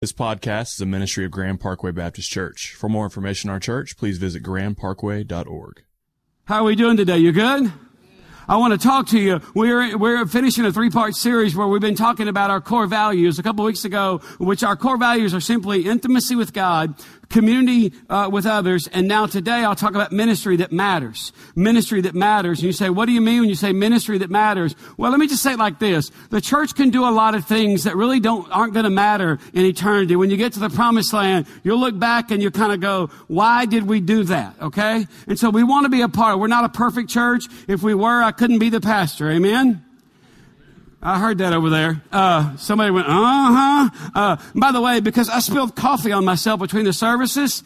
This podcast is a ministry of Grand Parkway Baptist Church. For more information on our church, please visit grandparkway.org. How are we doing today? You good? I want to talk to you. We're, we're finishing a three part series where we've been talking about our core values a couple weeks ago, which our core values are simply intimacy with God, community uh, with others, and now today I'll talk about ministry that matters. Ministry that matters. And you say, what do you mean when you say ministry that matters? Well, let me just say it like this. The church can do a lot of things that really don't, aren't going to matter in eternity. When you get to the promised land, you'll look back and you kind of go, why did we do that? Okay? And so we want to be a part. We're not a perfect church. If we were, I couldn't be the pastor. Amen? I heard that over there. Uh, somebody went, uh-huh. Uh, by the way, because I spilled coffee on myself between the services.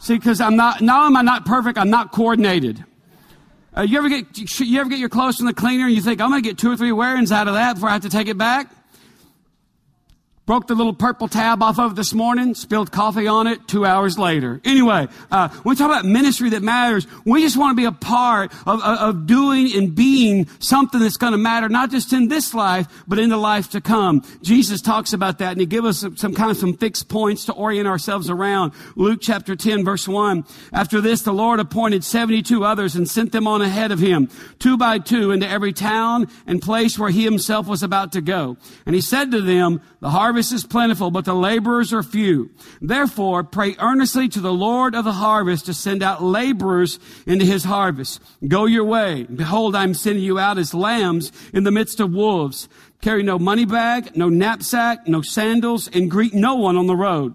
See, because I'm not, only am I not perfect, I'm not coordinated. Uh, you ever get, you ever get your clothes from the cleaner and you think, I'm going to get two or three wearings out of that before I have to take it back? Broke the little purple tab off of this morning, spilled coffee on it two hours later. Anyway, uh, when we talk about ministry that matters, we just want to be a part of, of, of doing and being something that's going to matter, not just in this life, but in the life to come. Jesus talks about that and he gives us some, some kind of some fixed points to orient ourselves around. Luke chapter 10 verse 1. After this, the Lord appointed 72 others and sent them on ahead of him, two by two, into every town and place where he himself was about to go. And he said to them, the harvest is plentiful, but the laborers are few. Therefore, pray earnestly to the Lord of the harvest to send out laborers into his harvest. Go your way. Behold, I am sending you out as lambs in the midst of wolves. Carry no money bag, no knapsack, no sandals, and greet no one on the road.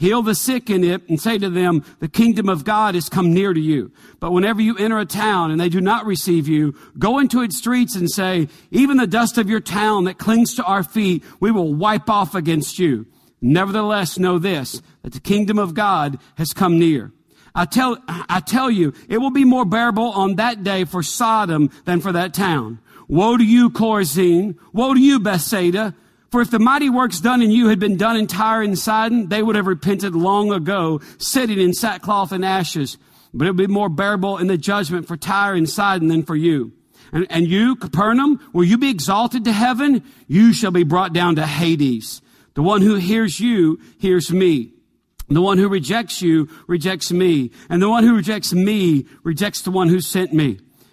heal the sick in it, and say to them, the kingdom of God has come near to you. But whenever you enter a town and they do not receive you, go into its streets and say, even the dust of your town that clings to our feet, we will wipe off against you. Nevertheless, know this, that the kingdom of God has come near. I tell, I tell you, it will be more bearable on that day for Sodom than for that town. Woe to you, Chorazin! Woe to you, Bethsaida! For if the mighty works done in you had been done in Tyre and Sidon, they would have repented long ago, sitting in sackcloth and ashes. But it would be more bearable in the judgment for Tyre and Sidon than for you. And, and you, Capernaum, will you be exalted to heaven? You shall be brought down to Hades. The one who hears you hears me. The one who rejects you rejects me. And the one who rejects me rejects the one who sent me.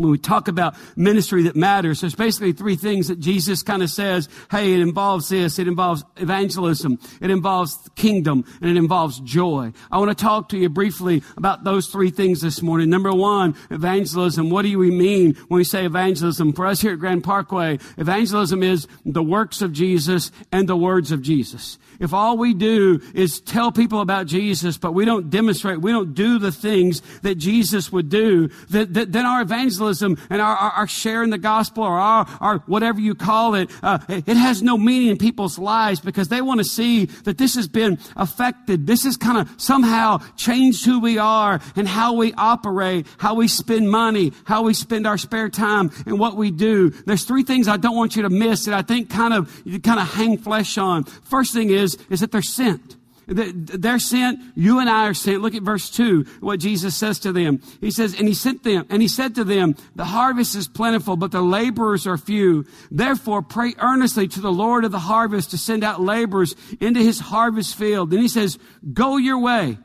when we talk about ministry that matters, there's basically three things that Jesus kind of says, hey, it involves this, it involves evangelism, it involves kingdom, and it involves joy. I want to talk to you briefly about those three things this morning. Number one, evangelism. What do we mean when we say evangelism? For us here at Grand Parkway, evangelism is the works of Jesus and the words of Jesus. If all we do is tell people about Jesus, but we don't demonstrate, we don't do the things that Jesus would do, that, that, then our evangelism and our, our, our, sharing the gospel or our, our whatever you call it, uh, it has no meaning in people's lives because they want to see that this has been affected. This has kind of somehow changed who we are and how we operate, how we spend money, how we spend our spare time and what we do. There's three things I don't want you to miss that I think kind of, kind of hang flesh on. First thing is, is, is that they're sent. They're sent. You and I are sent. Look at verse two, what Jesus says to them. He says, and he sent them, and he said to them, the harvest is plentiful, but the laborers are few. Therefore, pray earnestly to the Lord of the harvest to send out laborers into his harvest field. Then he says, go your way.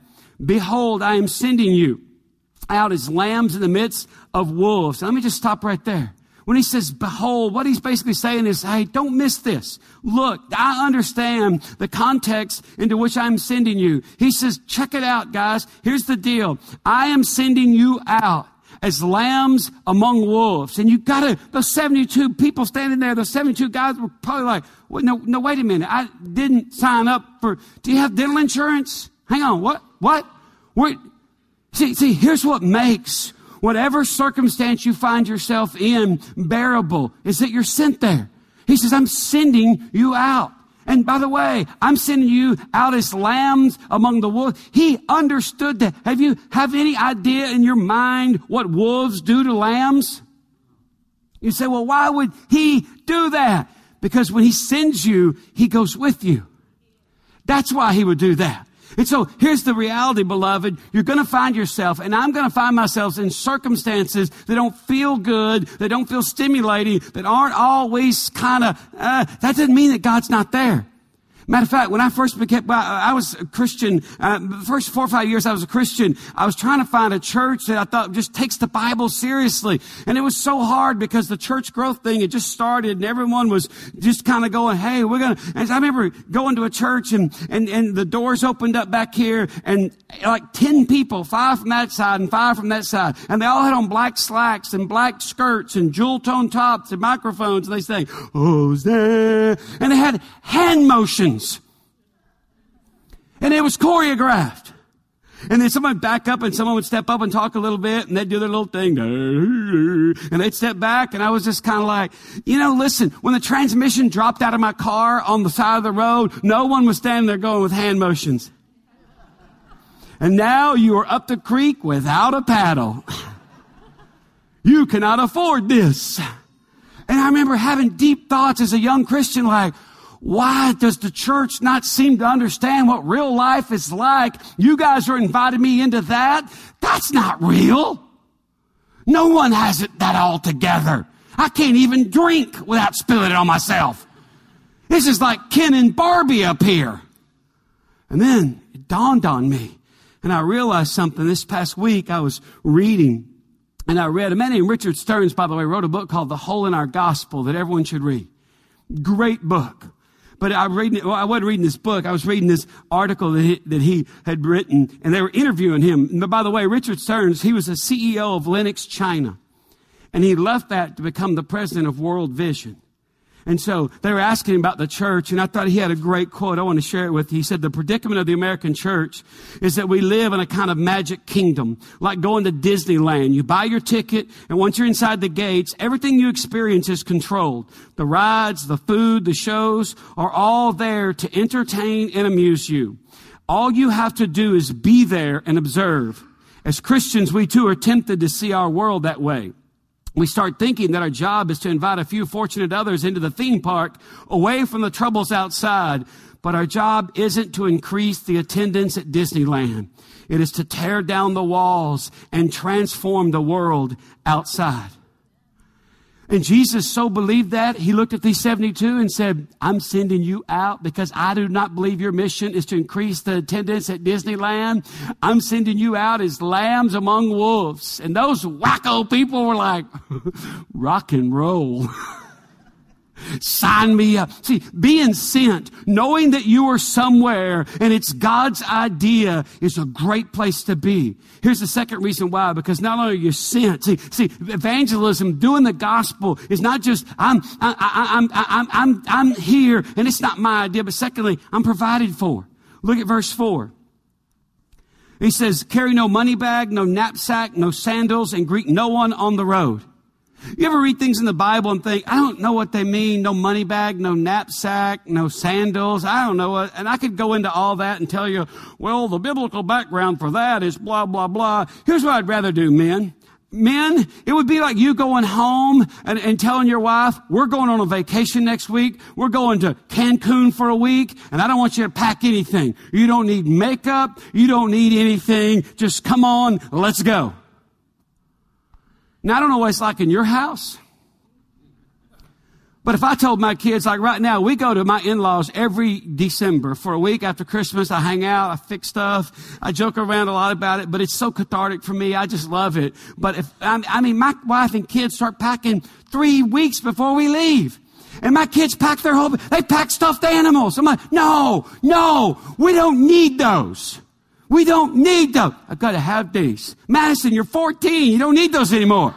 Behold, I am sending you out as lambs in the midst of wolves. Now, let me just stop right there. When he says, behold, what he's basically saying is, hey, don't miss this. Look, I understand the context into which I'm sending you. He says, check it out, guys. Here's the deal. I am sending you out as lambs among wolves. And you gotta, those 72 people standing there, those 72 guys were probably like, well, no, no, wait a minute. I didn't sign up for, do you have dental insurance? Hang on. What? What? See, see, here's what makes whatever circumstance you find yourself in bearable is that you're sent there. He says, I'm sending you out. And by the way, I'm sending you out as lambs among the wolves. He understood that. Have you have any idea in your mind what wolves do to lambs? You say, well, why would he do that? Because when he sends you, he goes with you. That's why he would do that. And so here's the reality, beloved. You're going to find yourself, and I'm going to find myself in circumstances that don't feel good, that don't feel stimulating, that aren't always kind of, uh, that doesn't mean that God's not there. Matter of fact, when I first became, I was a Christian, uh, the first four or five years I was a Christian, I was trying to find a church that I thought just takes the Bible seriously. And it was so hard because the church growth thing had just started and everyone was just kind of going, hey, we're going to, and I remember going to a church and, and, and the doors opened up back here and like 10 people, five from that side and five from that side. And they all had on black slacks and black skirts and jewel tone tops and microphones and they say, oh, there. And they had hand and it was choreographed. And then someone would back up and someone would step up and talk a little bit and they'd do their little thing. And they'd step back and I was just kind of like, you know, listen, when the transmission dropped out of my car on the side of the road, no one was standing there going with hand motions. And now you are up the creek without a paddle. You cannot afford this. And I remember having deep thoughts as a young Christian like, why does the church not seem to understand what real life is like? You guys are inviting me into that. That's not real. No one has it that all together. I can't even drink without spilling it on myself. This is like Ken and Barbie up here. And then it dawned on me. And I realized something this past week. I was reading and I read a man named Richard Stearns, by the way, wrote a book called The Hole in Our Gospel that everyone should read. Great book. But I, reading, well, I wasn't reading this book. I was reading this article that he, that he had written, and they were interviewing him. But by the way, Richard Stearns, he was a CEO of Lenox China. And he left that to become the president of World Vision. And so they were asking about the church, and I thought he had a great quote. I want to share it with you. He said, The predicament of the American church is that we live in a kind of magic kingdom, like going to Disneyland. You buy your ticket, and once you're inside the gates, everything you experience is controlled. The rides, the food, the shows are all there to entertain and amuse you. All you have to do is be there and observe. As Christians, we too are tempted to see our world that way we start thinking that our job is to invite a few fortunate others into the theme park away from the troubles outside. But our job isn't to increase the attendance at Disneyland. It is to tear down the walls and transform the world outside. And Jesus so believed that, he looked at these 72 and said, I'm sending you out because I do not believe your mission is to increase the attendance at Disneyland. I'm sending you out as lambs among wolves. And those wacko people were like, rock and roll. Sign me up. See, being sent, knowing that you are somewhere and it's God's idea is a great place to be. Here's the second reason why, because not only are you sent, see, see, evangelism, doing the gospel is not just, I'm, I, I, I'm, I'm, I'm, I'm here and it's not my idea, but secondly, I'm provided for. Look at verse four. He says, carry no money bag, no knapsack, no sandals, and greet no one on the road. You ever read things in the Bible and think, I don't know what they mean. No money bag, no knapsack, no sandals. I don't know what. And I could go into all that and tell you, well, the biblical background for that is blah, blah, blah. Here's what I'd rather do, men. Men, it would be like you going home and, and telling your wife, we're going on a vacation next week. We're going to Cancun for a week and I don't want you to pack anything. You don't need makeup. You don't need anything. Just come on. Let's go. Now, I don't know what it's like in your house. But if I told my kids, like right now, we go to my in-laws every December for a week after Christmas. I hang out, I fix stuff, I joke around a lot about it, but it's so cathartic for me. I just love it. But if, I mean, my wife and kids start packing three weeks before we leave. And my kids pack their whole, they pack stuffed animals. I'm like, no, no, we don't need those. We don't need those. I've got to have these. Madison, you're 14. You don't need those anymore.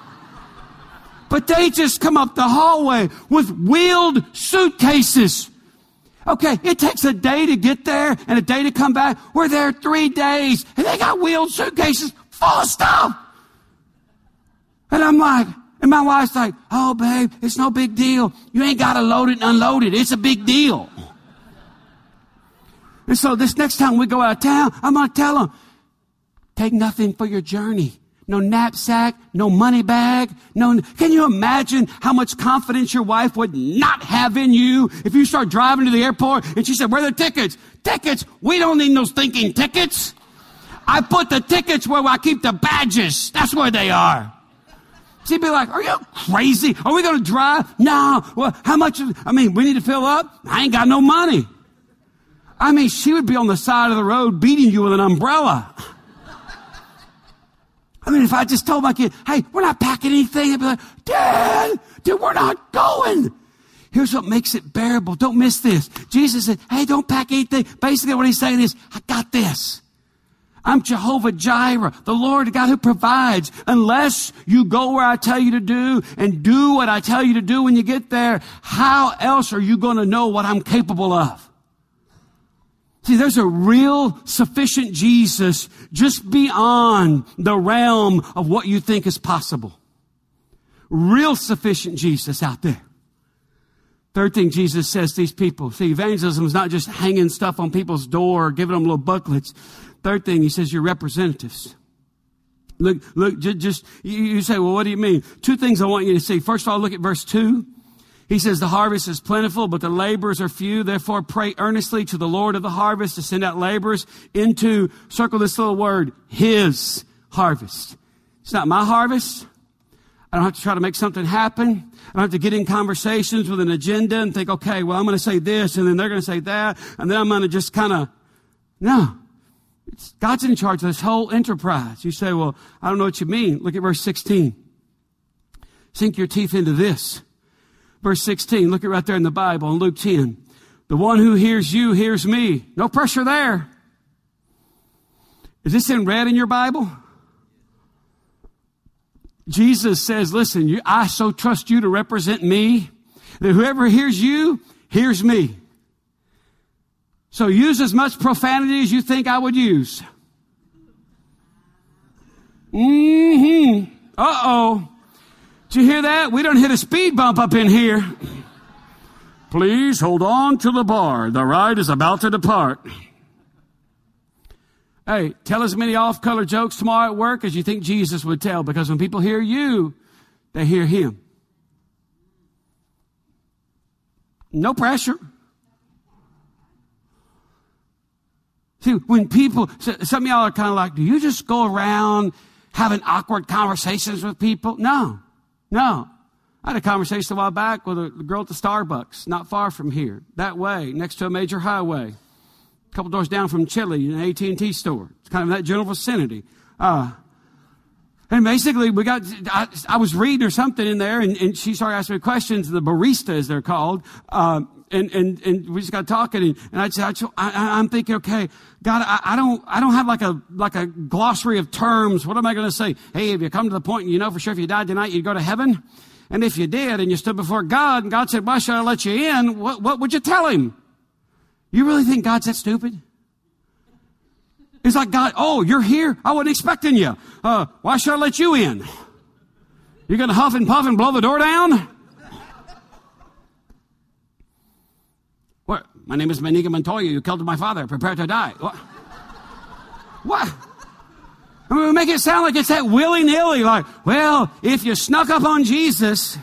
But they just come up the hallway with wheeled suitcases. Okay, it takes a day to get there and a day to come back. We're there three days and they got wheeled suitcases full of stuff. And I'm like, and my wife's like, oh babe, it's no big deal. You ain't got to load it and unload it. It's a big deal. And so this next time we go out of town, I'm going to tell them, take nothing for your journey. No knapsack, no money bag, no, can you imagine how much confidence your wife would not have in you if you start driving to the airport and she said, where are the tickets? Tickets? We don't need those thinking tickets. I put the tickets where I keep the badges. That's where they are. She'd be like, are you crazy? Are we going to drive? No. Well, how much? I mean, we need to fill up. I ain't got no money. I mean, she would be on the side of the road beating you with an umbrella. I mean, if I just told my kid, hey, we're not packing anything, I'd be like, Dad, dude, we're not going. Here's what makes it bearable. Don't miss this. Jesus said, hey, don't pack anything. Basically, what he's saying is, I got this. I'm Jehovah Jireh, the Lord God who provides. Unless you go where I tell you to do and do what I tell you to do when you get there, how else are you going to know what I'm capable of? See, there's a real sufficient Jesus just beyond the realm of what you think is possible. Real sufficient Jesus out there. Third thing Jesus says to these people. See, evangelism is not just hanging stuff on people's door, giving them little booklets. Third thing, he says, you're representatives. Look, look, just, you say, well, what do you mean? Two things I want you to see. First of all, look at verse two. He says, the harvest is plentiful, but the laborers are few. Therefore, pray earnestly to the Lord of the harvest to send out laborers into, circle this little word, his harvest. It's not my harvest. I don't have to try to make something happen. I don't have to get in conversations with an agenda and think, okay, well, I'm going to say this and then they're going to say that. And then I'm going to just kind of, no. It's, God's in charge of this whole enterprise. You say, well, I don't know what you mean. Look at verse 16. Sink your teeth into this. Verse 16, look at right there in the Bible in Luke 10. The one who hears you hears me. No pressure there. Is this in red in your Bible? Jesus says, listen, you, I so trust you to represent me that whoever hears you hears me. So use as much profanity as you think I would use. Mm-hmm. Uh-oh. Did you hear that? We don't hit a speed bump up in here. Please hold on to the bar. The ride is about to depart. Hey, tell as many off color jokes tomorrow at work as you think Jesus would tell, because when people hear you, they hear him. No pressure. See, when people, some of y'all are kind of like, do you just go around having awkward conversations with people? No. No. I had a conversation a while back with a girl at the Starbucks, not far from here, that way, next to a major highway, a couple doors down from Chili, an AT&T store. It's kind of that general vicinity. Uh, and basically, we got, I, I, was reading or something in there, and, and, she started asking me questions, the barista, as they're called. Uh, and, and, and we just got talking, and, and I, just, I, am thinking, okay, God, I, I, don't, I don't have like a, like a glossary of terms. What am I going to say? Hey, if you come to the point, you know for sure if you died tonight, you'd go to heaven. And if you did, and you stood before God, and God said, why should I let you in? What, what would you tell him? You really think God's that stupid? It's like God, oh, you're here? I wasn't expecting you. Uh, why should I let you in? You're going to huff and puff and blow the door down? What? My name is Inigo Montoya. You killed my father. Prepare to die. What? What? I mean, we make it sound like it's that willy nilly, like, well, if you snuck up on Jesus,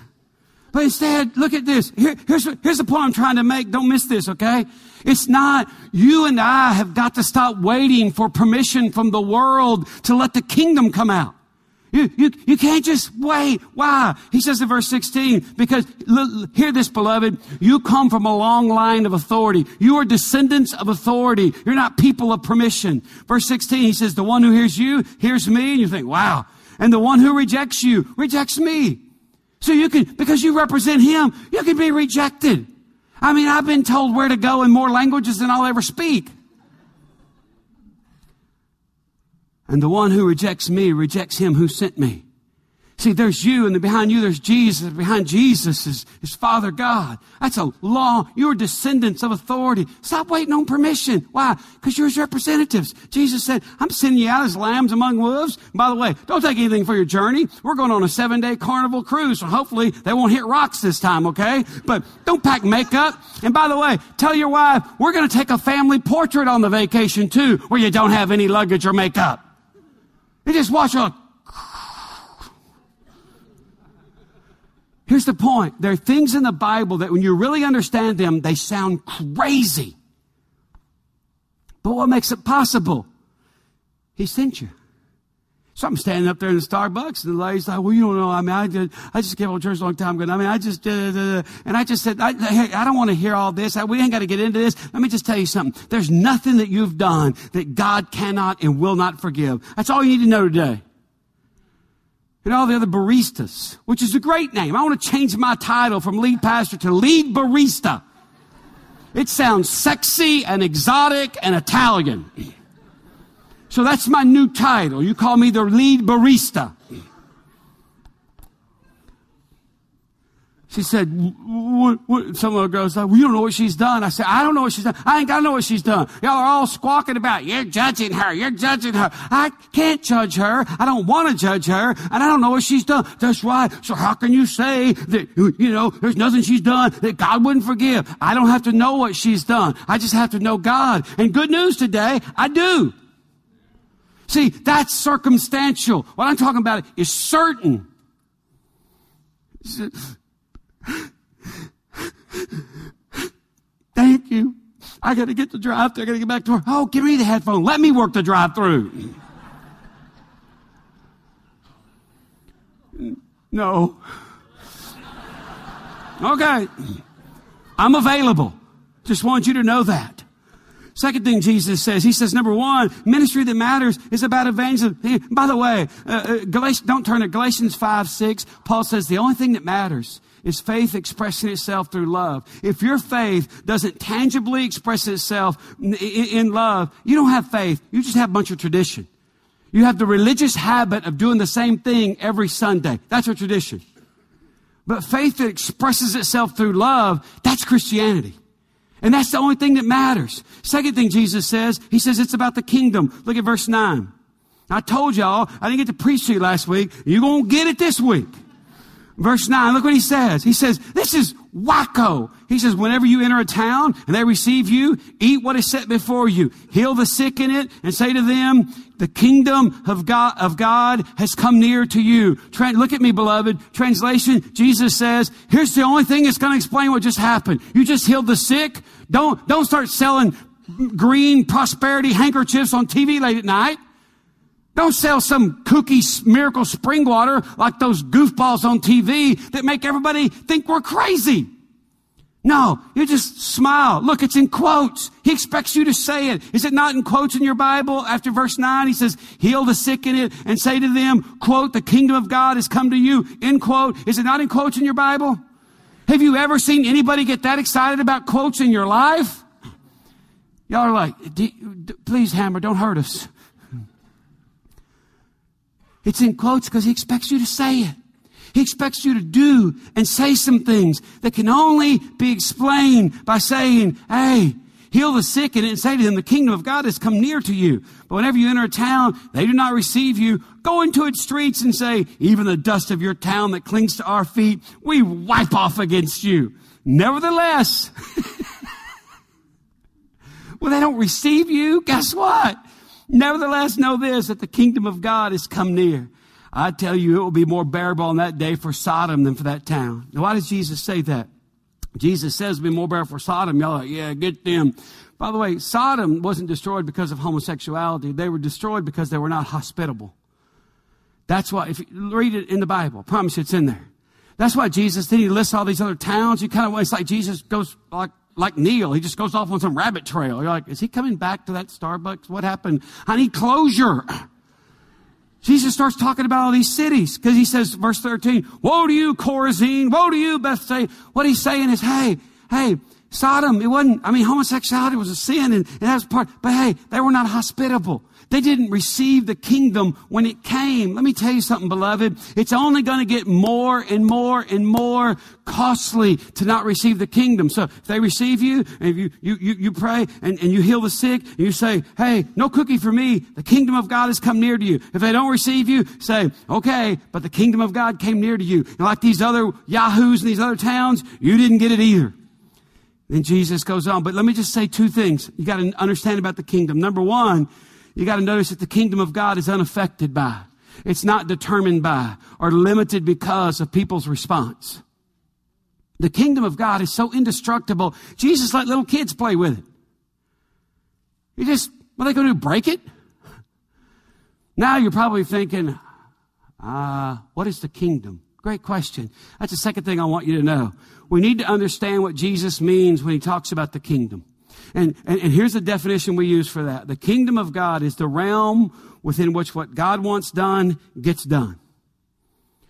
but instead, look at this. Here, here's, here's the point I'm trying to make. Don't miss this, okay? It's not, you and I have got to stop waiting for permission from the world to let the kingdom come out. You, you, you can't just wait. Why? He says in verse 16, because look, hear this, beloved. You come from a long line of authority. You are descendants of authority. You're not people of permission. Verse 16, he says, the one who hears you hears me. And you think, wow. And the one who rejects you rejects me. So you can, because you represent him, you can be rejected. I mean, I've been told where to go in more languages than I'll ever speak. And the one who rejects me rejects him who sent me. See, there's you, and behind you there's Jesus. Behind Jesus is, is Father God. That's a law. You're descendants of authority. Stop waiting on permission. Why? Because you're his representatives. Jesus said, I'm sending you out as lambs among wolves. by the way, don't take anything for your journey. We're going on a seven day carnival cruise, so hopefully they won't hit rocks this time, okay? But don't pack makeup. And by the way, tell your wife, we're going to take a family portrait on the vacation too, where you don't have any luggage or makeup. You just watch a Here's the point. There are things in the Bible that when you really understand them, they sound crazy. But what makes it possible? He sent you. So I'm standing up there in the Starbucks, and the lady's like, "Well, you don't know. I mean, I just, I just came on church a long time ago. I mean, I just, uh, and I just said, I, hey, I don't want to hear all this. I, we ain't got to get into this. Let me just tell you something. There's nothing that you've done that God cannot and will not forgive. That's all you need to know today and all the other baristas, which is a great name. I want to change my title from lead pastor to lead barista. It sounds sexy and exotic and Italian. So that's my new title. You call me the lead barista. She said, some of the girls said, well, you don't know what she's done. I said, I don't know what she's done. I ain't got to know what she's done. Y'all are all squawking about, you're judging her. You're judging her. I can't judge her. I don't want to judge her. And I don't know what she's done. That's right. So how can you say that, you know, there's nothing she's done that God wouldn't forgive? I don't have to know what she's done. I just have to know God. And good news today, I do. See, that's circumstantial. What I'm talking about is certain. Thank you. I got to get the drive through. I got to get back to work. Oh, give me the headphone. Let me work the drive through. No. Okay. I'm available. Just want you to know that. Second thing Jesus says, he says, number one, ministry that matters is about evangelism. By the way, uh, uh, Galatians, don't turn to Galatians 5, 6. Paul says the only thing that matters is faith expressing itself through love. If your faith doesn't tangibly express itself in, in love, you don't have faith. You just have a bunch of tradition. You have the religious habit of doing the same thing every Sunday. That's your tradition. But faith that expresses itself through love, that's Christianity. And that's the only thing that matters. Second thing Jesus says, he says it's about the kingdom. Look at verse 9. I told y'all, I didn't get to preach to you last week. You're going to get it this week. Verse 9, look what he says. He says, this is wacko. He says, whenever you enter a town and they receive you, eat what is set before you. Heal the sick in it and say to them, the kingdom of God, of God has come near to you. Tra- look at me, beloved. Translation, Jesus says, here's the only thing that's going to explain what just happened. You just healed the sick. Don't, don't start selling green prosperity handkerchiefs on TV late at night. Don't sell some kooky miracle spring water like those goofballs on TV that make everybody think we're crazy. No, you just smile. Look, it's in quotes. He expects you to say it. Is it not in quotes in your Bible? After verse 9, he says, heal the sick in it and say to them, quote, the kingdom of God has come to you, end quote. Is it not in quotes in your Bible? Have you ever seen anybody get that excited about quotes in your life? Y'all are like, please, Hammer, don't hurt us. It's in quotes because he expects you to say it. He expects you to do and say some things that can only be explained by saying, hey, heal the sick and say to them, the kingdom of God has come near to you. But whenever you enter a town, they do not receive you. Go into its streets and say, even the dust of your town that clings to our feet, we wipe off against you. Nevertheless, well, they don't receive you. Guess what? Nevertheless, know this, that the kingdom of God is come near. I tell you, it will be more bearable on that day for Sodom than for that town. Now, why does Jesus say that? Jesus says it'll be more bearable for Sodom. Y'all like, yeah, get them. By the way, Sodom wasn't destroyed because of homosexuality. They were destroyed because they were not hospitable. That's why, if you read it in the Bible, I promise you it's in there. That's why Jesus, then he lists all these other towns. You kind of, it's like Jesus goes like like Neil. He just goes off on some rabbit trail. You're like, is he coming back to that Starbucks? What happened? I need closure. Jesus starts talking about all these cities because he says, verse 13, woe to you, Chorazin, woe to you, Bethsaida. What he's saying is, hey, hey, Sodom, it wasn't, I mean, homosexuality was a sin and, and that was part, but hey, they were not hospitable. They didn't receive the kingdom when it came. Let me tell you something, beloved. It's only going to get more and more and more costly to not receive the kingdom. So if they receive you and if you, you, you, you pray and, and you heal the sick and you say, hey, no cookie for me. The kingdom of God has come near to you. If they don't receive you, say, okay, but the kingdom of God came near to you. And like these other yahoos in these other towns, you didn't get it either. Then Jesus goes on. But let me just say two things you got to understand about the kingdom. Number one, you got to notice that the kingdom of God is unaffected by, it's not determined by, or limited because of people's response. The kingdom of God is so indestructible. Jesus let little kids play with it. You just, what are they going to do? Break it? Now you're probably thinking, ah, uh, what is the kingdom? Great question. That's the second thing I want you to know. We need to understand what Jesus means when he talks about the kingdom. And, and, and here's the definition we use for that. The kingdom of God is the realm within which what God wants done gets done.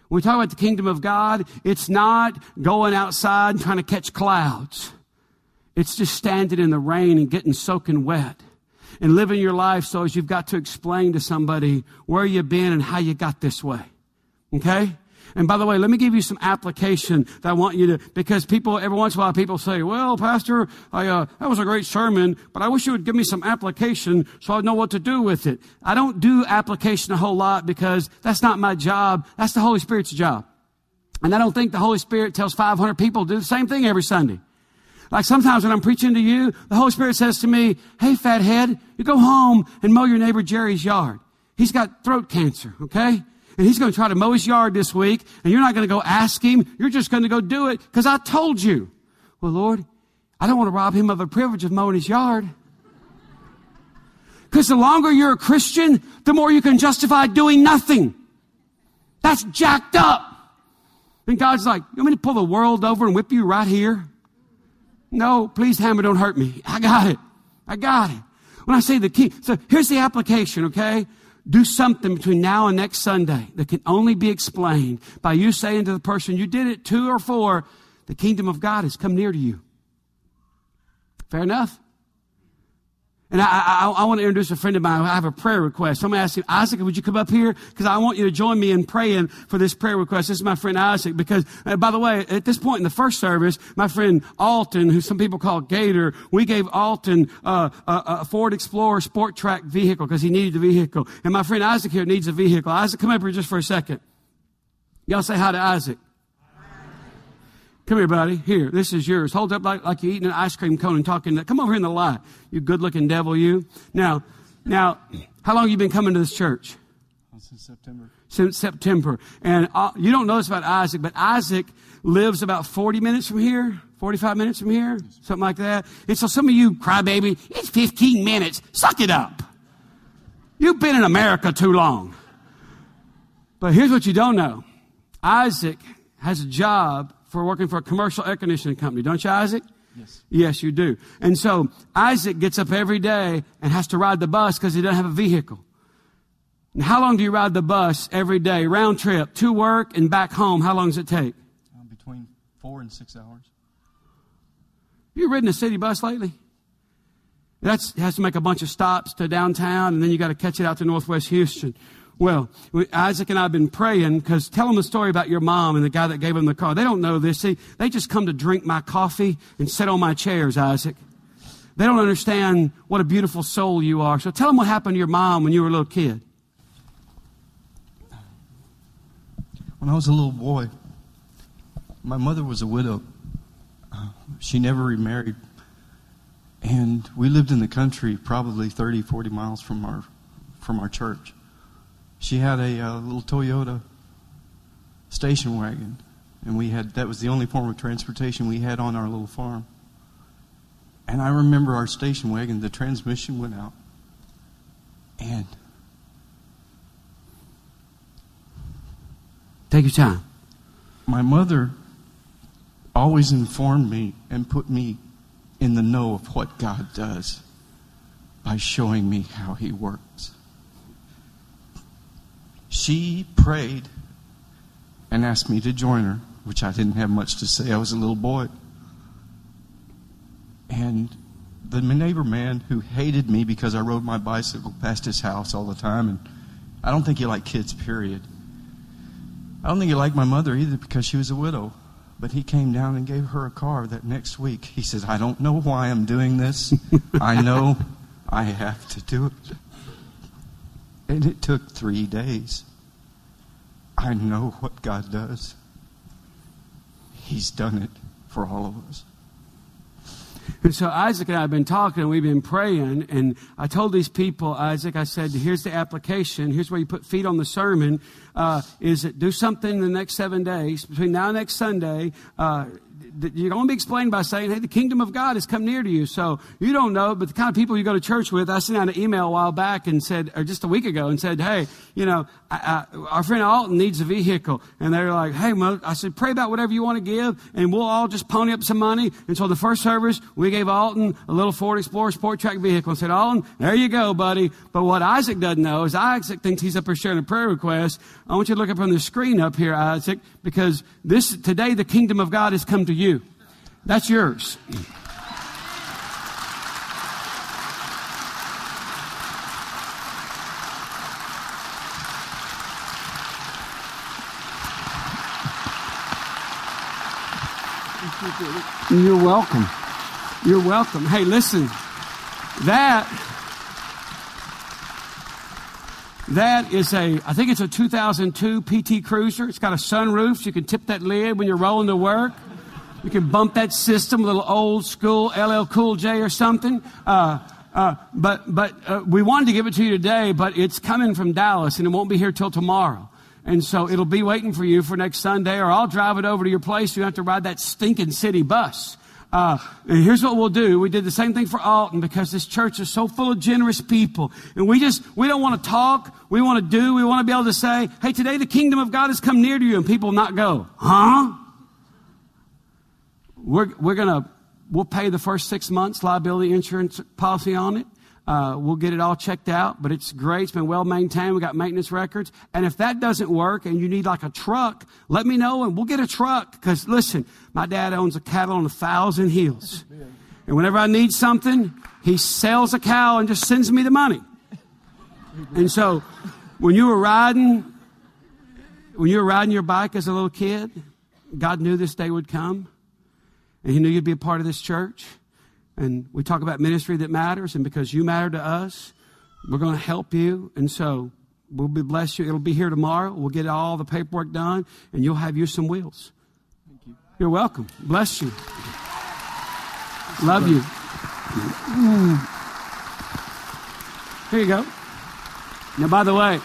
When we talk about the kingdom of God, it's not going outside and trying to catch clouds. It's just standing in the rain and getting soaking wet and living your life so as you've got to explain to somebody where you've been and how you got this way. Okay? And by the way, let me give you some application that I want you to, because people, every once in a while, people say, well, Pastor, I, uh, that was a great sermon, but I wish you would give me some application so I'd know what to do with it. I don't do application a whole lot because that's not my job. That's the Holy Spirit's job. And I don't think the Holy Spirit tells 500 people to do the same thing every Sunday. Like sometimes when I'm preaching to you, the Holy Spirit says to me, Hey, fathead, you go home and mow your neighbor Jerry's yard. He's got throat cancer, okay? And he's going to try to mow his yard this week, and you're not going to go ask him. You're just going to go do it because I told you. Well, Lord, I don't want to rob him of the privilege of mowing his yard. Because the longer you're a Christian, the more you can justify doing nothing. That's jacked up. And God's like, you want me to pull the world over and whip you right here? No, please, Hammer, don't hurt me. I got it. I got it. When I say the key, so here's the application, okay? Do something between now and next Sunday that can only be explained by you saying to the person you did it to or for, the kingdom of God has come near to you. Fair enough? And I, I, I, want to introduce a friend of mine. I have a prayer request. I'm going to ask him, Isaac, would you come up here? Because I want you to join me in praying for this prayer request. This is my friend Isaac. Because, uh, by the way, at this point in the first service, my friend Alton, who some people call Gator, we gave Alton uh, a, a, Ford Explorer Sport Trac vehicle because he needed the vehicle. And my friend Isaac here needs a vehicle. Isaac, come up here just for a second. Y'all say hi to Isaac. Come here, buddy. Here, this is yours. Hold up like, like you're eating an ice cream cone and talking. Come over here in the light. You good looking devil, you. Now, now, how long have you been coming to this church? Since September. Since September. And uh, you don't know this about Isaac, but Isaac lives about 40 minutes from here, 45 minutes from here, something like that. And so some of you crybaby, it's 15 minutes. Suck it up. You've been in America too long. But here's what you don't know. Isaac has a job for working for a commercial air conditioning company, don't you, Isaac? Yes. Yes, you do. And so Isaac gets up every day and has to ride the bus because he doesn't have a vehicle. And how long do you ride the bus every day, round trip, to work and back home? How long does it take? Uh, between four and six hours. You ridden a city bus lately? That's has to make a bunch of stops to downtown, and then you got to catch it out to Northwest Houston. Well, Isaac and I have been praying because tell them the story about your mom and the guy that gave them the car. They don't know this. See, they just come to drink my coffee and sit on my chairs, Isaac. They don't understand what a beautiful soul you are. So tell them what happened to your mom when you were a little kid. When I was a little boy, my mother was a widow. She never remarried. And we lived in the country, probably 30, 40 miles from our, from our church she had a, a uh, little Toyota station wagon, and we had that was the only form of transportation we had on our little farm. And I remember our station wagon, the transmission went out, and take your time. My mother always informed me and put me in the know of what God does by showing me how He works. She prayed and asked me to join her, which I didn't have much to say. I was a little boy. And the neighbor man who hated me because I rode my bicycle past his house all the time, and I don't think he liked kids, period. I don't think he liked my mother either because she was a widow. But he came down and gave her a car that next week. He says, I don't know why I'm doing this. I know I have to do it. And it took three days. I know what God does. He's done it for all of us. And so Isaac and I have been talking and we've been praying. And I told these people, Isaac, I said, here's the application. Here's where you put feet on the sermon. Uh, is it do something the next seven days between now and next Sunday? Uh, you're going to be explained by saying, hey, the kingdom of God has come near to you. So you don't know, but the kind of people you go to church with, I sent out an email a while back and said, or just a week ago, and said, hey, you know, I, I, our friend Alton needs a vehicle. And they're like, hey, Mo, I said, pray about whatever you want to give, and we'll all just pony up some money. And so the first service, we gave Alton a little Ford Explorer Sport Trac vehicle and said, Alton, there you go, buddy. But what Isaac doesn't know is Isaac thinks he's up here sharing a prayer request. I want you to look up on the screen up here, Isaac, because this, today the kingdom of God has come to you. That's yours. You're welcome. You're welcome. Hey, listen, that that is a, I think it's a 2002 PT Cruiser. It's got a sunroof, so you can tip that lid when you're rolling to work. You can bump that system, a little old school LL Cool J or something. Uh, uh, but but uh, we wanted to give it to you today, but it's coming from Dallas and it won't be here till tomorrow. And so it'll be waiting for you for next Sunday, or I'll drive it over to your place. You have to ride that stinking city bus. Uh, and here's what we'll do. We did the same thing for Alton because this church is so full of generous people. And we just, we don't want to talk. We want to do. We want to be able to say, hey, today the kingdom of God has come near to you. And people not go, huh? We're, we're going to, we'll pay the first six months liability insurance policy on it. Uh, we'll get it all checked out, but it's great. It's been well maintained. We got maintenance records. And if that doesn't work and you need like a truck, let me know and we'll get a truck. Because listen, my dad owns a cattle on a thousand hills. And whenever I need something, he sells a cow and just sends me the money. And so when you were riding, when you were riding your bike as a little kid, God knew this day would come and He knew you'd be a part of this church. And we talk about ministry that matters, and because you matter to us, we're going to help you. And so we'll be bless you. It'll be here tomorrow. We'll get all the paperwork done, and you'll have you some wheels. Thank you. You're welcome. Bless you. Love you. Mm. Here you go. Now, by the way,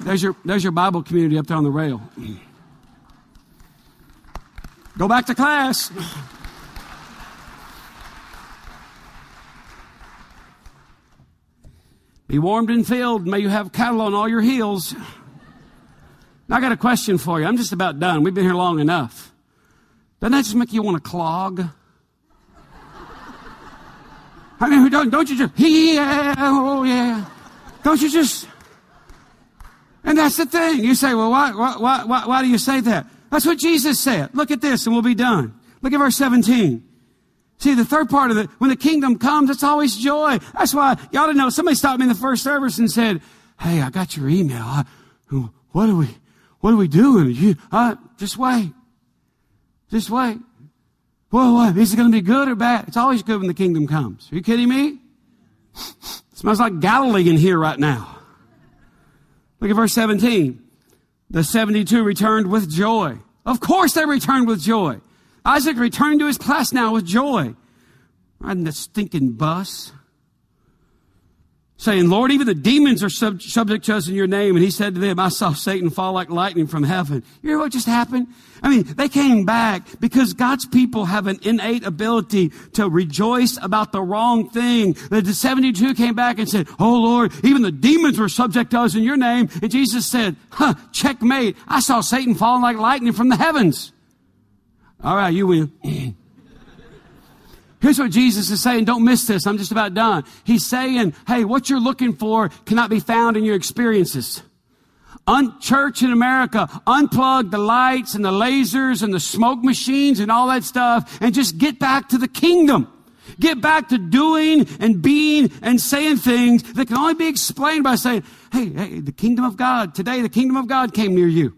there's your there's your Bible community up there on the rail. Go back to class. Be warmed and filled. May you have cattle on all your heels. Now, I got a question for you. I'm just about done. We've been here long enough. Doesn't that just make you want to clog? I mean, don't, don't you just, yeah, oh yeah. Don't you just, and that's the thing. You say, well, why, why, why, why do you say that? That's what Jesus said. Look at this and we'll be done. Look at verse 17. See, the third part of it, when the kingdom comes, it's always joy. That's why, ought to know, somebody stopped me in the first service and said, Hey, I got your email. What are we, what are we doing? You, uh, just wait. Just wait. What? Is it going to be good or bad? It's always good when the kingdom comes. Are you kidding me? It smells like Galilee in here right now. Look at verse 17. The 72 returned with joy. Of course they returned with joy. Isaac returned to his class now with joy. Riding the stinking bus. Saying, Lord, even the demons are sub- subject to us in your name. And he said to them, I saw Satan fall like lightning from heaven. You hear what just happened? I mean, they came back because God's people have an innate ability to rejoice about the wrong thing. The 72 came back and said, Oh Lord, even the demons were subject to us in your name. And Jesus said, huh, checkmate. I saw Satan falling like lightning from the heavens. All right, you win. Here's what Jesus is saying. Don't miss this. I'm just about done. He's saying, hey, what you're looking for cannot be found in your experiences. Un- church in America, unplug the lights and the lasers and the smoke machines and all that stuff and just get back to the kingdom. Get back to doing and being and saying things that can only be explained by saying, hey, hey, the kingdom of God, today the kingdom of God came near you.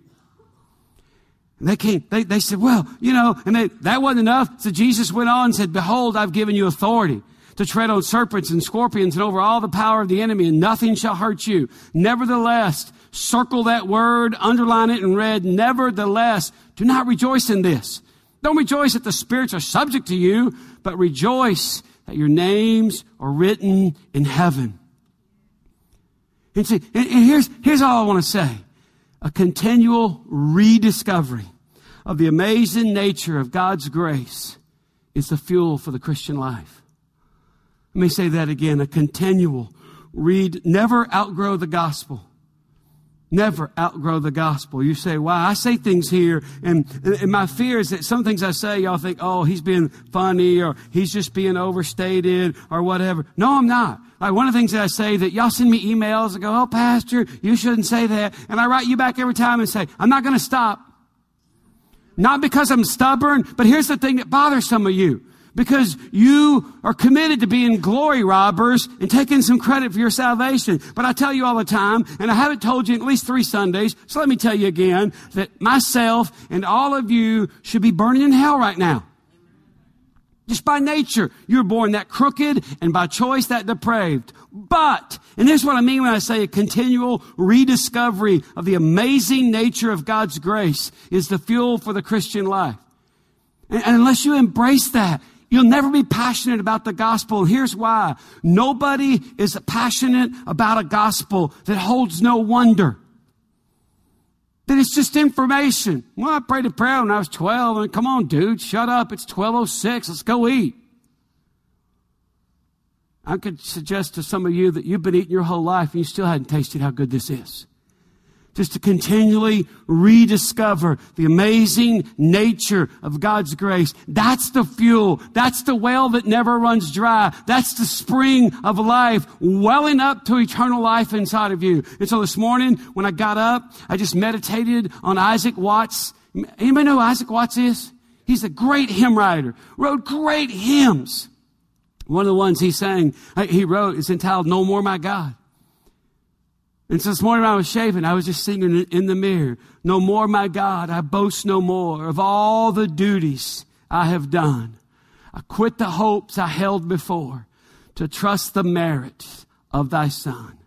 And they came, they, they said, well, you know, and they, that wasn't enough. So Jesus went on and said, behold, I've given you authority to tread on serpents and scorpions and over all the power of the enemy and nothing shall hurt you. Nevertheless, circle that word, underline it in red. Nevertheless, do not rejoice in this. Don't rejoice that the spirits are subject to you, but rejoice that your names are written in heaven. And see, and here's, here's all I want to say. A continual rediscovery of the amazing nature of God's grace is the fuel for the Christian life. Let me say that again. A continual read, never outgrow the gospel. Never outgrow the gospel. You say, why? I say things here, and, and my fear is that some things I say, y'all think, oh, he's being funny, or he's just being overstated, or whatever. No, I'm not. Like one of the things that I say that y'all send me emails and go, oh, pastor, you shouldn't say that. And I write you back every time and say, I'm not going to stop. Not because I'm stubborn, but here's the thing that bothers some of you because you are committed to being glory robbers and taking some credit for your salvation. But I tell you all the time, and I haven't told you at least three Sundays, so let me tell you again that myself and all of you should be burning in hell right now. Just by nature, you're born that crooked and by choice that depraved. But, and this is what I mean when I say a continual rediscovery of the amazing nature of God's grace is the fuel for the Christian life. And, unless you embrace that, You'll never be passionate about the gospel. Here's why. Nobody is passionate about a gospel that holds no wonder. That it's just information. Well, I prayed a prayer when I was 12 and come on, dude, shut up. It's 1206. Let's go eat. I could suggest to some of you that you've been eating your whole life and you still hadn't tasted how good this is just to continually rediscover the amazing nature of God's grace. That's the fuel. That's the well that never runs dry. That's the spring of life welling up to eternal life inside of you. And so this morning, when I got up, I just meditated on Isaac Watts. Anybody know who Isaac Watts is? He's a great hymn writer, wrote great hymns. One of the ones he sang, he wrote, is entitled No More My God. And so this morning when I was shaving, I was just singing in the mirror, No more, my God, I boast no more of all the duties I have done. I quit the hopes I held before to trust the merits of thy son.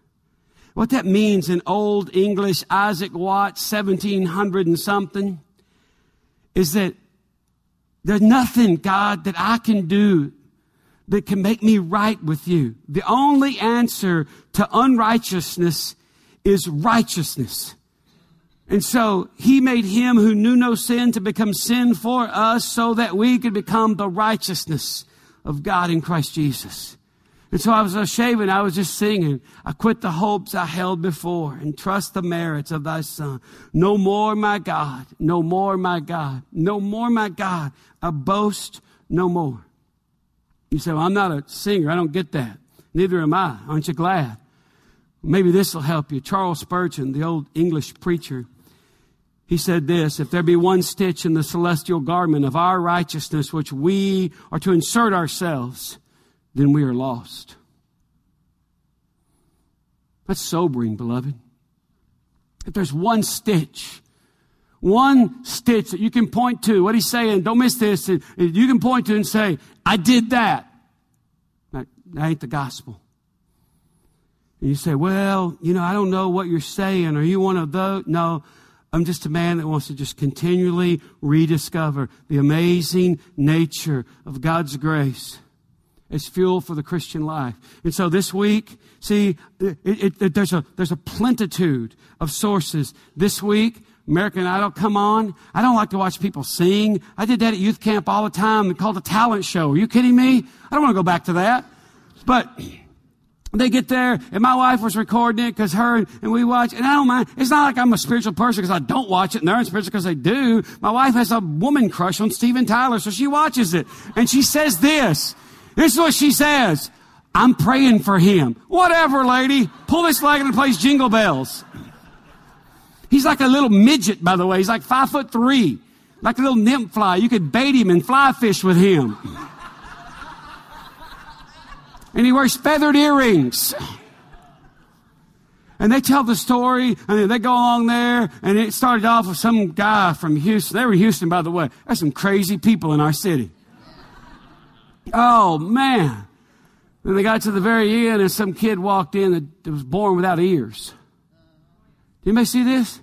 What that means in Old English, Isaac Watts, 1700 and something, is that there's nothing, God, that I can do that can make me right with you. The only answer to unrighteousness is righteousness. And so he made him who knew no sin to become sin for us so that we could become the righteousness of God in Christ Jesus. And so I was shaving, I was just singing. I quit the hopes I held before and trust the merits of thy son. No more, my God. No more, my God. No more, my God. I boast no more. You say, well, I'm not a singer. I don't get that. Neither am I. Aren't you glad? Maybe this will help you. Charles Spurgeon, the old English preacher, he said this If there be one stitch in the celestial garment of our righteousness which we are to insert ourselves, then we are lost. That's sobering, beloved. If there's one stitch, one stitch that you can point to, what he's saying, don't miss this, you can point to and say, I did that. That, that ain't the gospel. And you say, well, you know, I don't know what you're saying. Are you one of those? No, I'm just a man that wants to just continually rediscover the amazing nature of God's grace as fuel for the Christian life. And so this week, see, it, it, it, there's a, there's a plentitude of sources. This week, American Idol come on. I don't like to watch people sing. I did that at youth camp all the time. They called a talent show. Are you kidding me? I don't want to go back to that. But they get there, and my wife was recording it because her and we watch, and I don't mind. It's not like I'm a spiritual person because I don't watch it, and they're spiritual because they do. My wife has a woman crush on Steven Tyler, so she watches it, and she says this. This is what she says. I'm praying for him. Whatever, lady. Pull this leg and plays jingle bells. He's like a little midget, by the way. He's like five foot three. Like a little nymph fly. You could bait him and fly fish with him. And he wears feathered earrings. And they tell the story, and they go along there, and it started off with some guy from Houston. They were Houston, by the way. There's some crazy people in our city. Oh, man. Then they got to the very end, and some kid walked in that was born without ears. Did anybody see this?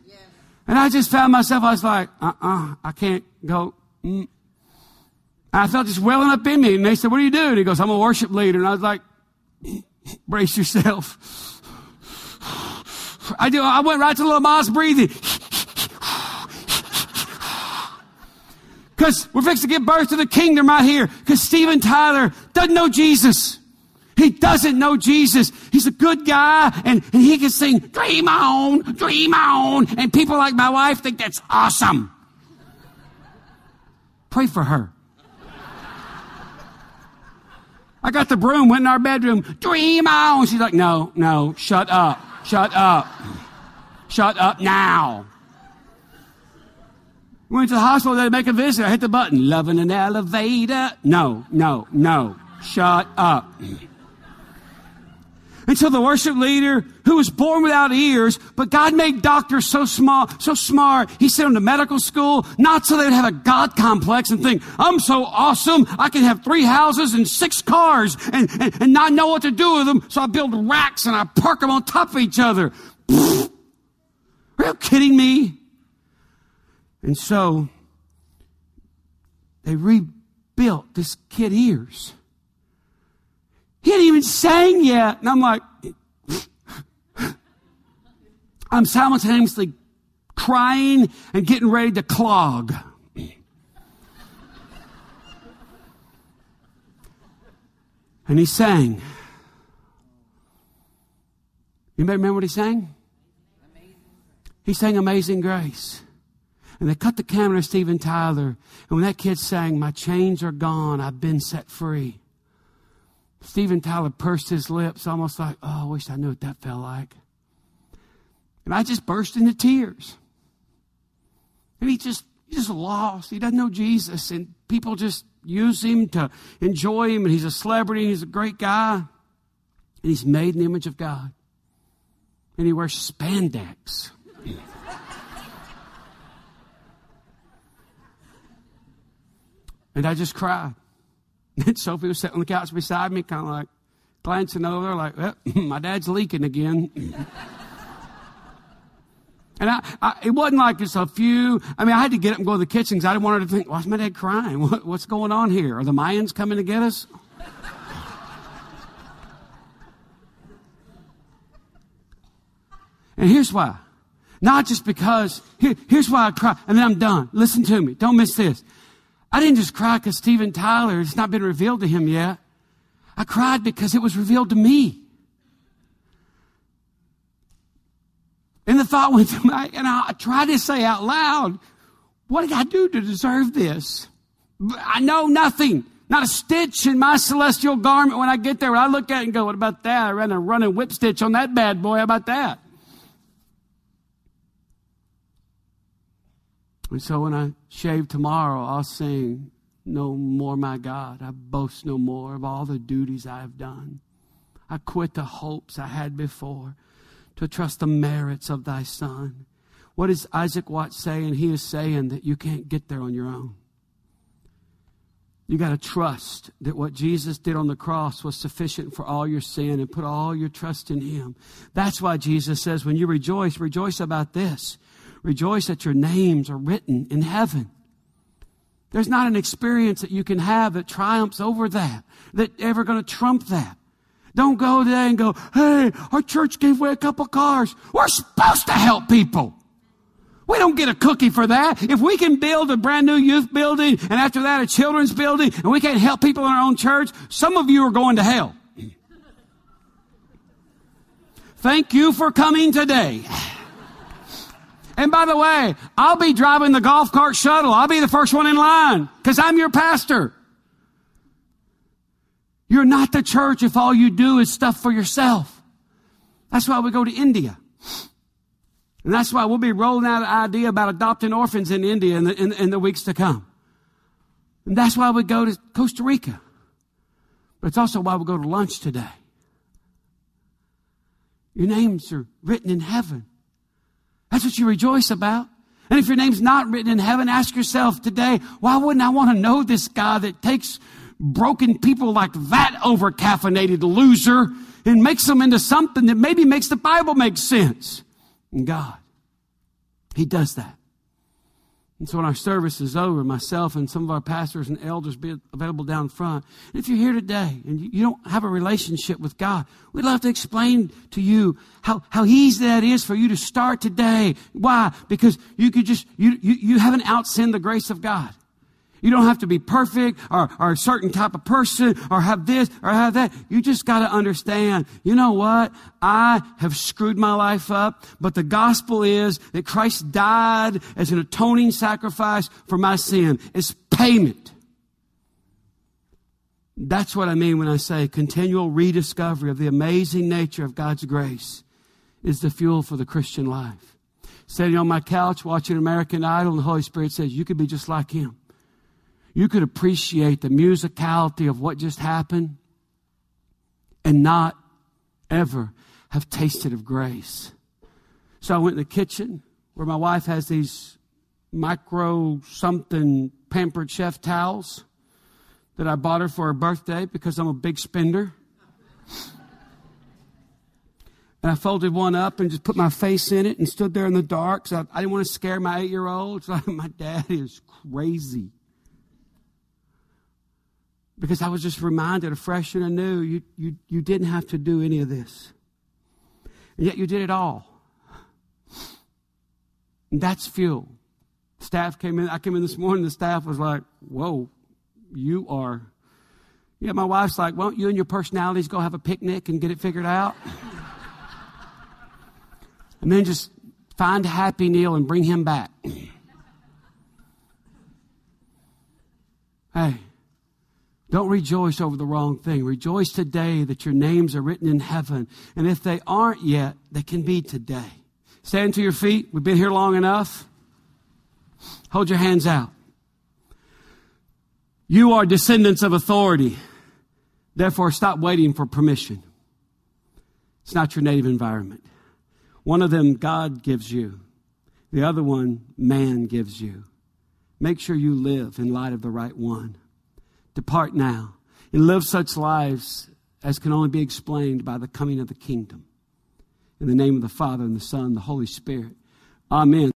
And I just found myself, I was like, uh-uh, I can't go. Mm. I felt this welling up in me. And they said, what do you do? And he goes, I'm a worship leader. And I was like, brace yourself. I do. I went right to Lamaze breathing. Because we're fixing to give birth to the kingdom right here. Because Steven Tyler doesn't know Jesus. He doesn't know Jesus. He's a good guy and, and he can sing, dream on, dream on. And people like my wife think that's awesome. Pray for her. I got the broom, went in our bedroom, dream on. She's like, no, no, shut up, shut up, shut up now. Went to the hospital to make a visit. I hit the button, Love in an Elevator. No, no, no, shut up. Until the worship leader who was born without ears, but God made doctors so small, so smart. He sent them to medical school, not so they'd have a God complex and think, I'm so awesome. I can have three houses and six cars and, and, and not know what to do with them. So I build racks and I park them on top of each other. Are you kidding me? And so they rebuilt this kid ears. He hadn't even sang yet. And I'm like, I'm simultaneously crying and getting ready to clog. And he sang. Anybody remember what he sang? He sang Amazing Grace. And they cut the camera to Steven Tyler. And when that kid sang, My chains are gone, I've been set free. Steven Tyler pursed his lips, almost like, oh, I wish I knew what that felt like. And I just burst into tears. And he just, he just lost. He doesn't know Jesus. And people just use him to enjoy him. And he's a celebrity. And he's a great guy. And he's made in the image of God. And he wears spandex. and I just cried. And Sophie was sitting on the couch beside me, kind of like glancing over, like, well, my dad's leaking again. and I, I, it wasn't like just a few. I mean, I had to get up and go to the kitchen because I didn't want her to think, why's my dad crying? What, what's going on here? Are the Mayans coming to get us? and here's why. Not just because, here, here's why I cry, and then I'm done. Listen to me. Don't miss this. I didn't just cry because Steven Tyler, it's not been revealed to him yet. I cried because it was revealed to me. And the thought went through my, and I tried to say out loud, what did I do to deserve this? I know nothing. Not a stitch in my celestial garment when I get there. When I look at it and go, what about that? I ran a running whip stitch on that bad boy. How about that? And so when I shave tomorrow, I'll sing, No more, my God. I boast no more of all the duties I have done. I quit the hopes I had before to trust the merits of thy Son. What is Isaac Watts saying? He is saying that you can't get there on your own. You got to trust that what Jesus did on the cross was sufficient for all your sin and put all your trust in Him. That's why Jesus says, when you rejoice, rejoice about this. Rejoice that your names are written in heaven. There's not an experience that you can have that triumphs over that, that ever going to trump that. Don't go today and go, hey, our church gave away a couple cars. We're supposed to help people. We don't get a cookie for that. If we can build a brand new youth building and after that a children's building and we can't help people in our own church, some of you are going to hell. Thank you for coming today. And by the way, I'll be driving the golf cart shuttle. I'll be the first one in line because I'm your pastor. You're not the church if all you do is stuff for yourself. That's why we go to India. And that's why we'll be rolling out an idea about adopting orphans in India in the, in, in the weeks to come. And that's why we go to Costa Rica. But it's also why we go to lunch today. Your names are written in heaven. That's what you rejoice about. And if your name's not written in heaven, ask yourself today, why wouldn't I want to know this guy that takes broken people like that over caffeinated loser and makes them into something that maybe makes the Bible make sense? And God, He does that. And so when our service is over, myself and some of our pastors and elders be available down front. And if you're here today and you don't have a relationship with God, we'd love to explain to you how, how easy that is for you to start today. Why? Because you could just, you, you, you haven't outsinned the grace of God. You don't have to be perfect or, or a certain type of person or have this or have that. You just got to understand, you know what? I have screwed my life up, but the gospel is that Christ died as an atoning sacrifice for my sin. It's payment. That's what I mean when I say continual rediscovery of the amazing nature of God's grace is the fuel for the Christian life. Sitting on my couch watching American Idol, and the Holy Spirit says, You could be just like him you could appreciate the musicality of what just happened and not ever have tasted of grace. So I went in the kitchen where my wife has these micro something pampered chef towels that I bought her for her birthday because I'm a big spender. And I folded one up and just put my face in it and stood there in the dark. So I, I didn't want to scare my eight year old. So my dad is crazy because I was just reminded afresh and anew you, you, you didn't have to do any of this. And yet you did it all. And that's fuel. Staff came in, I came in this morning, the staff was like, Whoa, you are. Yeah, my wife's like, Won't you and your personalities go have a picnic and get it figured out? and then just find Happy Neil and bring him back. hey, don't rejoice over the wrong thing. Rejoice today that your names are written in heaven. And if they aren't yet, they can be today. Stand to your feet. We've been here long enough. Hold your hands out. You are descendants of authority. Therefore, stop waiting for permission. It's not your native environment. One of them God gives you, the other one man gives you. Make sure you live in light of the right one. Depart now and live such lives as can only be explained by the coming of the kingdom. In the name of the Father, and the Son, and the Holy Spirit. Amen.